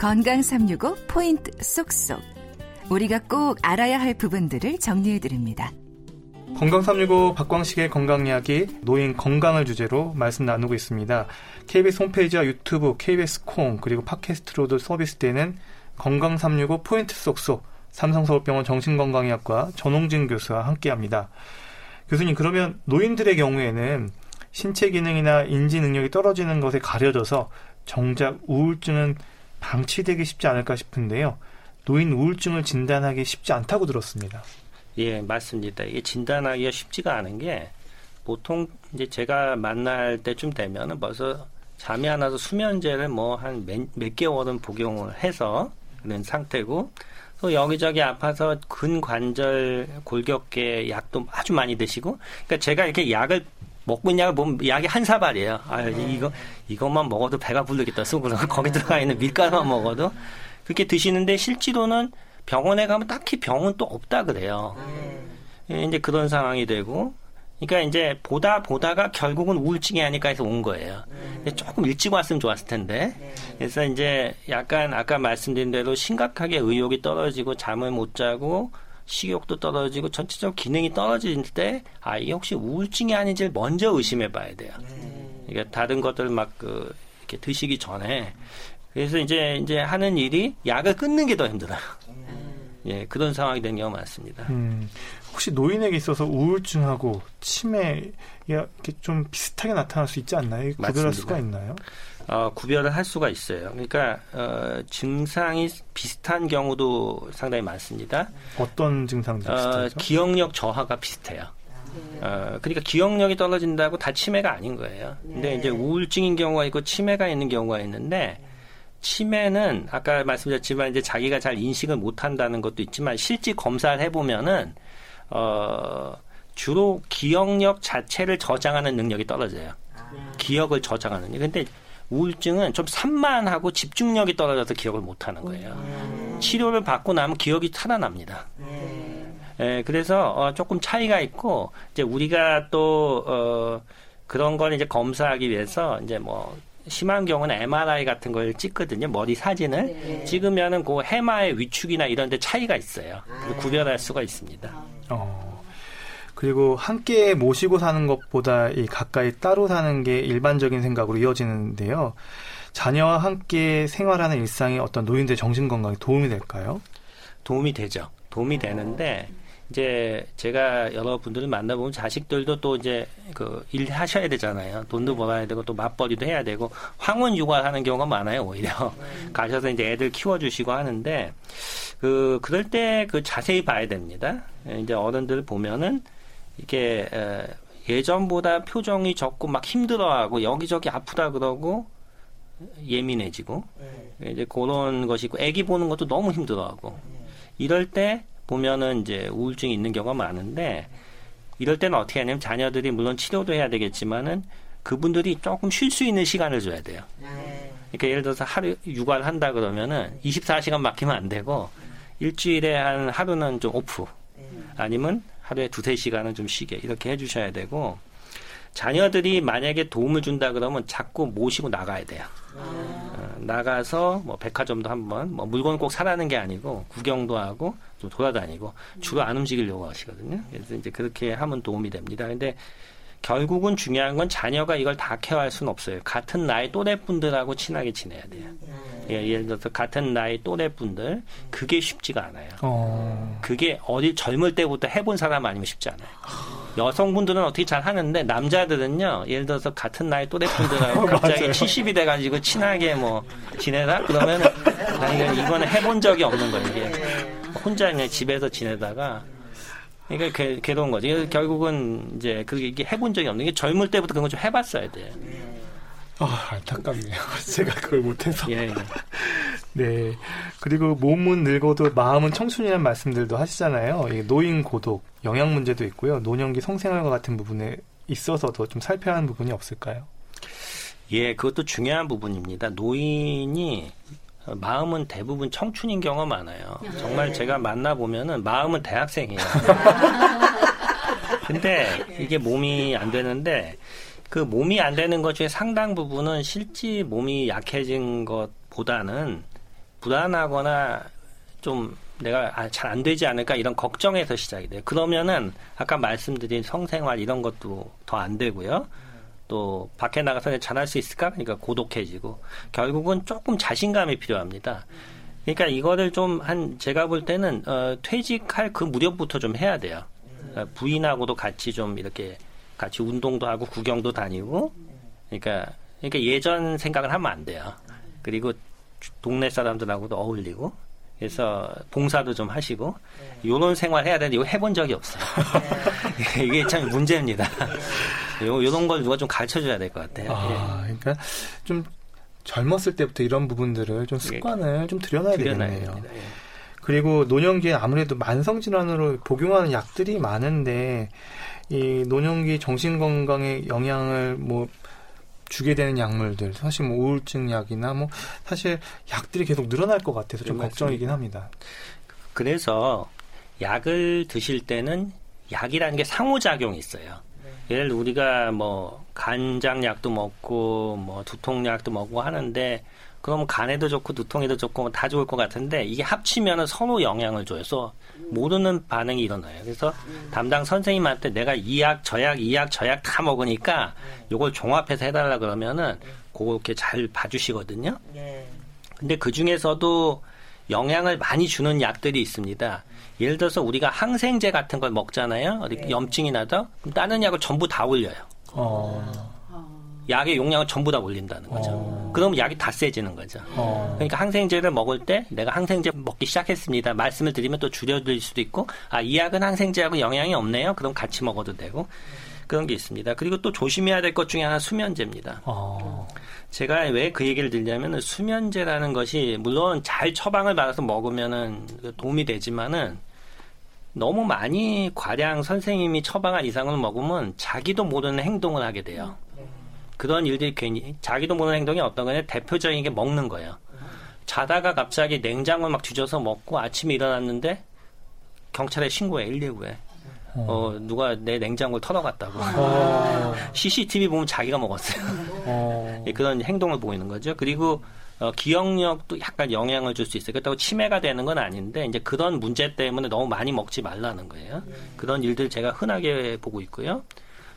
건강 365 포인트 쏙쏙. 우리가 꼭 알아야 할 부분들을 정리해 드립니다. 건강 365 박광식의 건강 이야기 노인 건강을 주제로 말씀 나누고 있습니다. KBS 홈페이지와 유튜브, KBS 콩 그리고 팟캐스트로도 서비스되는 건강 365 포인트 쏙쏙 삼성서울병원 정신건강의학과 전홍진 교수와 함께합니다. 교수님 그러면 노인들의 경우에는 신체 기능이나 인지 능력이 떨어지는 것에 가려져서 정작 우울증은 방치되기 쉽지 않을까 싶은데요. 노인 우울증을 진단하기 쉽지 않다고 들었습니다. 예, 맞습니다. 이게 진단하기가 쉽지가 않은 게 보통 이제 제가 만날 때쯤 되면은 벌써 잠이 안 와서 수면제를 뭐 한 몇 개월은 복용을 해서 그런 상태고 또 여기저기 아파서 근관절 골격계 약도 아주 많이 드시고 그러니까 제가 이렇게 약을 먹고 있냐고 보면 약이 한 사발이에요. 아, 이거, 이것만 먹어도 배가 부르겠다. 속으로. 거기 들어가 있는 밀가루만 먹어도. 그렇게 드시는데 실제로는 병원에 가면 딱히 병은 또 없다 그래요. 음. 이제 그런 상황이 되고. 그러니까 이제 보다 보다가 결국은 우울증이 아닐까 해서 온 거예요. 음. 조금 일찍 왔으면 좋았을 텐데. 네. 그래서 이제 약간 아까 말씀드린 대로 심각하게 의욕이 떨어지고 잠을 못 자고 식욕도 떨어지고 전체적 기능이 떨어질 때, 아, 이게 혹시 우울증이 아닌지 먼저 의심해 봐야 돼요. 네. 그러니까 다른 것들 막 그, 이렇게 드시기 전에. 그래서 이제, 이제 하는 일이 약을 끊는 게 더 힘들어요. 예, 그런 상황이 되는 경우가 많습니다. 음, 혹시 노인에게 있어서 우울증하고 치매, 이렇게 좀 비슷하게 나타날 수 있지 않나요? 구별할 수가 있나요? 어, 구별을 할 수가 있어요. 그러니까 어, 증상이 비슷한 경우도 상당히 많습니다. 어떤 증상들? 어, 기억력 저하가 비슷해요. 어, 그러니까 기억력이 떨어진다고 다 치매가 아닌 거예요. 근데 네. 이제 우울증인 경우가 있고 치매가 있는 경우가 있는데 치매는 아까 말씀드렸지만 이제 자기가 잘 인식을 못 한다는 것도 있지만 실제 검사를 해보면은 어, 주로 기억력 자체를 저장하는 능력이 떨어져요. 기억을 저장하는. 근데 우울증은 좀 산만하고 집중력이 떨어져서 기억을 못 하는 거예요. 치료를 받고 나면 기억이 살아납니다. 예, 그래서 어, 조금 차이가 있고 이제 우리가 또 어, 그런 걸 이제 검사하기 위해서 이제 뭐 심한 경우는 MRI 같은 걸 찍거든요. 머리 사진을 네. 찍으면은 그 해마의 위축이나 이런 데 차이가 있어요. 아. 구별할 수가 있습니다. 어. 그리고 함께 모시고 사는 것보다 이 가까이 따로 사는 게 일반적인 생각으로 이어지는데요. 자녀와 함께 생활하는 일상이 어떤 노인들 정신 건강에 도움이 될까요? 도움이 되죠. 도움이 되는데 이제 제가 여러분들을 만나보면 자식들도 또 이제 그 일하셔야 되잖아요. 돈도 벌어야 되고 또 맞벌이도 해야 되고 황혼 육아하는 경우가 많아요. 오히려 음. 가셔서 이제 애들 키워주시고 하는데 그 그럴 때 그 자세히 봐야 됩니다. 이제 어른들 보면은 이게 에, 예전보다 표정이 적고 막 힘들어하고 여기저기 아프다 그러고 예민해지고 네. 이제 그런 것이 있고 애기 보는 것도 너무 힘들어하고 네. 이럴 때 보면은 이제 우울증이 있는 경우가 많은데 이럴 때는 어떻게 하냐면 자녀들이 물론 치료도 해야 되겠지만은 그분들이 조금 쉴 수 있는 시간을 줘야 돼요. 네. 그러니까 예를 들어서 하루 육아를 한다 그러면은 24시간 맡기면 안 되고 일주일에 한 하루는 좀 오프 아니면 하루에 두세 시간은 좀 쉬게 이렇게 해주셔야 되고 자녀들이 만약에 도움을 준다 그러면 자꾸 모시고 나가야 돼요. 어, 나가서 뭐 백화점도 한번 뭐 물건 꼭 사라는 게 아니고 구경도 하고 좀 돌아다니고 주로 안 움직이려고 하시거든요. 그래서 이제 그렇게 하면 도움이 됩니다. 근데 결국은 중요한 건 자녀가 이걸 다 케어할 수는 없어요. 같은 나이 또래 분들하고 친하게 지내야 돼요. 예, 예를 들어서 같은 나이 또래 분들 그게 쉽지가 않아요. 어. 그게 어디 젊을 때부터 해본 사람 아니면 쉽지 않아요. 여성분들은 어떻게 잘 하는데 남자들은요. 예를 들어서 같은 나이 또래 분들하고 갑자기 70이 돼가지고 친하게 뭐 지내다 그러면 나 이건 해본 적이 없는 거예요. 이게 혼자 그냥 집에서 지내다가 그러니까 괴, 괴로운 거지. 그래서 결국은 이제 그게 해본 적이 없는 게 젊을 때부터 그런 거 좀 해봤어야 돼. 아, 안타깝네요. 제가 그걸 못해서. 예, 예. 네. 그리고 몸은 늙어도 마음은 청춘이라는 말씀들도 하시잖아요. 노인 고독, 영양 문제도 있고요. 노년기 성생활과 같은 부분에 있어서 더 좀 살펴야 하는 부분이 없을까요? 예, 그것도 중요한 부분입니다. 노인이 마음은 대부분 청춘인 경우가 많아요. 정말 제가 만나 보면은 마음은 대학생이에요. 근데 이게 몸이 안 되는데 그 몸이 안 되는 것 중에 상당 부분은 실제 몸이 약해진 것보다는 불안하거나 좀 내가 아, 잘안 되지 않을까 이런 걱정에서 시작이 돼요. 그러면은 아까 말씀드린 성생활 이런 것도 더 안 되고요. 또 밖에 나가서 잘할 수 있을까? 그러니까 고독해지고 결국은 조금 자신감이 필요합니다. 그러니까 이거를 좀 한 제가 볼 때는 어, 퇴직할 그 무렵부터 좀 해야 돼요. 어, 부인하고도 같이 좀 이렇게 같이 운동도 하고 구경도 다니고 그러니까 그러니까 예전 생각을 하면 안 돼요. 그리고 동네 사람들하고도 어울리고 그래서 봉사도 좀 하시고 요런 생활 해야 되는데 이거 해본 적이 없어요. 이게 참 문제입니다. 요 요런 걸 누가 좀 가르쳐 줘야 될 것 같아요. 아, 그러니까 좀 젊었을 때부터 이런 부분들을 좀 습관을 좀 들여놔야 되겠네요. 됩니다. 예. 그리고 노년기에 아무래도 만성 질환으로 복용하는 약들이 많은데 이 노년기 정신 건강에 영향을 뭐 주게 되는 약물들 사실 뭐 우울증 약이나 뭐 사실 약들이 계속 늘어날 것 같아서 좀 네, 걱정이긴 합니다. 그래서 약을 드실 때는 약이라는 게 상호작용이 있어요. 예를 들어 우리가 뭐 간장약도 먹고 뭐 두통약도 먹고 하는데 그러면 간에도 좋고 두통에도 좋고 다 좋을 것 같은데 이게 합치면은 서로 영향을 줘요. 그래서 모르는 반응이 일어나요. 그래서 담당 선생님한테 내가 이 약, 저 약, 이 약, 저 약 다 먹으니까 요걸 종합해서 해달라 그러면은 그렇게 잘 봐주시거든요. 네. 근데 그 중에서도 영향을 많이 주는 약들이 있습니다. 예를 들어서 우리가 항생제 같은 걸 먹잖아요. 어디 염증이 나다. 그럼 다른 약을 전부 다 올려요. 어, 약의 용량을 전부 다 올린다는 거죠. 어. 그럼 약이 다 세지는 거죠. 어. 그러니까 항생제를 먹을 때 내가 항생제 먹기 시작했습니다. 말씀을 드리면 또 줄여드릴 수도 있고, 아, 이 약은 항생제하고 영향이 없네요. 그럼 같이 먹어도 되고. 그런 게 있습니다. 그리고 또 조심해야 될 것 중에 하나 수면제입니다. 어, 제가 왜 그 얘기를 드리냐면은 수면제라는 것이 물론 잘 처방을 받아서 먹으면은 그 도움이 되지만은 너무 많이 과량 선생님이 처방한 이상을 먹으면 자기도 모르는 행동을 하게 돼요. 그런 일들이 괜히 자기도 모르는 행동이 어떤 거냐 대표적인 게 먹는 거예요. 자다가 갑자기 냉장고를 막 뒤져서 먹고 아침에 일어났는데 경찰에 신고해 119에 어 누가 내 냉장고를 털어갔다고 어, CCTV 보면 자기가 먹었어요. 어, 예, 그런 행동을 보이는 거죠. 그리고 어, 기억력도 약간 영향을 줄 수 있어요. 그렇다고 치매가 되는 건 아닌데 이제 그런 문제 때문에 너무 많이 먹지 말라는 거예요. 그런 일들 제가 흔하게 보고 있고요.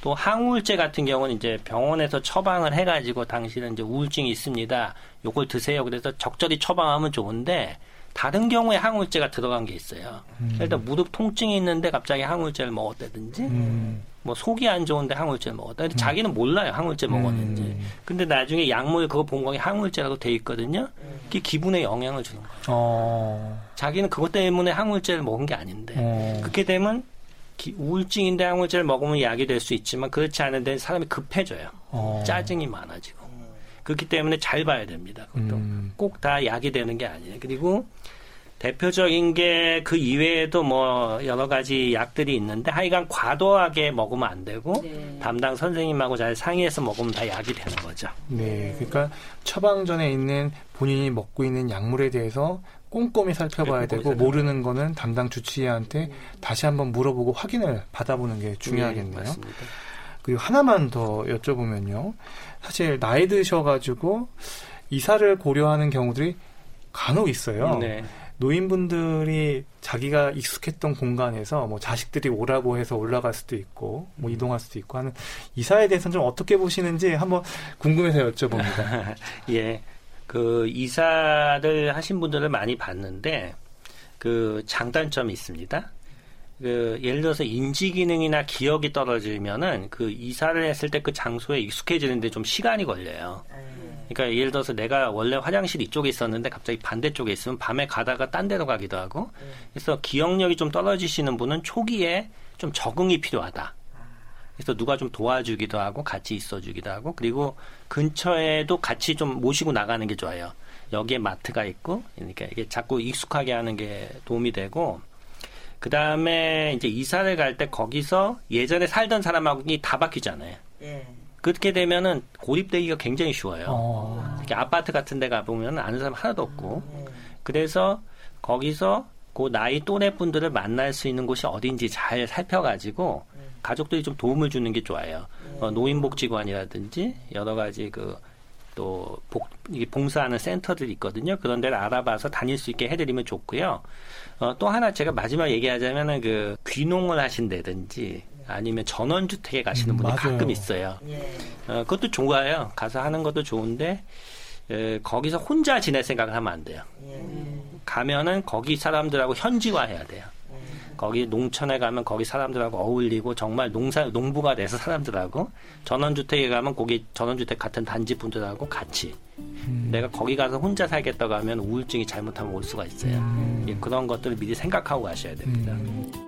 또 항우울제 같은 경우는 이제 병원에서 처방을 해가지고 당신은 이제 우울증이 있습니다. 요걸 드세요. 그래서 적절히 처방하면 좋은데 다른 경우에 항우울제가 들어간 게 있어요. 일단 무릎 통증이 있는데 갑자기 항우울제를 먹었다든지 음, 뭐 속이 안 좋은데 항우울제를 먹었다. 근데 자기는 몰라요 항우울제 먹었는지. 음. 근데 나중에 약물 그거 본 거에 항우울제라고 돼 있거든요. 그게 기분에 영향을 주는 거예요. 어, 자기는 그것 때문에 항우울제를 먹은 게 아닌데 어. 그렇게 되면 기- 우울증인 데 항우울제를 먹으면 약이 될 수 있지만 그렇지 않은데 사람이 급해져요. 어. 짜증이 많아지고 그렇기 때문에 잘 봐야 됩니다. 그것도 음. 꼭다 약이 되는 게 아니에요. 그리고 대표적인 게 그 이외에도 뭐 여러 가지 약들이 있는데 하여간 과도하게 먹으면 안 되고 네. 담당 선생님하고 잘 상의해서 먹으면 다 약이 되는 거죠. 네, 그러니까 처방전에 있는 본인이 먹고 있는 약물에 대해서 꼼꼼히 살펴봐야 네, 되고 꼼꼼히 모르는 거는 담당 주치의한테 다시 한번 물어보고 확인을 받아보는 게 중요하겠네요. 네. 그리고 하나만 더 여쭤보면요. 사실 나이 드셔가지고 이사를 고려하는 경우들이 간혹 있어요. 네. 노인분들이 자기가 익숙했던 공간에서 뭐 자식들이 오라고 해서 올라갈 수도 있고 뭐 이동할 수도 있고 하는 이사에 대해서는 좀 어떻게 보시는지 한번 궁금해서 여쭤봅니다. 예. 그 이사를 하신 분들을 많이 봤는데 그 장단점이 있습니다. 그 예를 들어서 인지 기능이나 기억이 떨어지면은 그 이사를 했을 때 그 장소에 익숙해지는데 좀 시간이 걸려요. 그러니까 예를 들어서 내가 원래 화장실 이쪽에 있었는데 갑자기 반대쪽에 있으면 밤에 가다가 딴 데로 가기도 하고 그래서 기억력이 좀 떨어지시는 분은 초기에 좀 적응이 필요하다. 그래서 누가 좀 도와주기도 하고 같이 있어주기도 하고 그리고 근처에도 같이 좀 모시고 나가는 게 좋아요. 여기에 마트가 있고 그러니까 이게 자꾸 익숙하게 하는 게 도움이 되고 그 다음에 이제 이사를 갈 때 거기서 예전에 살던 사람하고 다 바뀌잖아요. 예. 그렇게 되면은 고립되기가 굉장히 쉬워요. 어, 특히 아파트 같은 데 가보면 아는 사람 하나도 없고 그래서 거기서 그 나이 또래 분들을 만날 수 있는 곳이 어딘지 잘 살펴가지고 가족들이 좀 도움을 주는 게 좋아요. 어, 노인복지관이라든지 여러 가지 그 또 복, 봉사하는 센터들이 있거든요. 그런 데를 알아봐서 다닐 수 있게 해드리면 좋고요. 어, 또 하나 제가 마지막 얘기하자면은 그 귀농을 하신다든지 아니면 전원주택에 가시는 음, 분이 맞아요. 가끔 있어요. 예. 어, 그것도 좋아요. 가서 하는 것도 좋은데 에, 거기서 혼자 지낼 생각을 하면 안 돼요. 예. 가면은 거기 사람들하고 현지화해야 돼요. 거기 농촌에 가면 거기 사람들하고 어울리고 정말 농사 농부가 돼서 사람들하고 전원주택에 가면 거기 전원주택 같은 단지 분들하고 같이 내가 거기 가서 혼자 살겠다고 하면 우울증이 잘못하면 올 수가 있어요. 예, 그런 것들을 미리 생각하고 가셔야 됩니다. 음.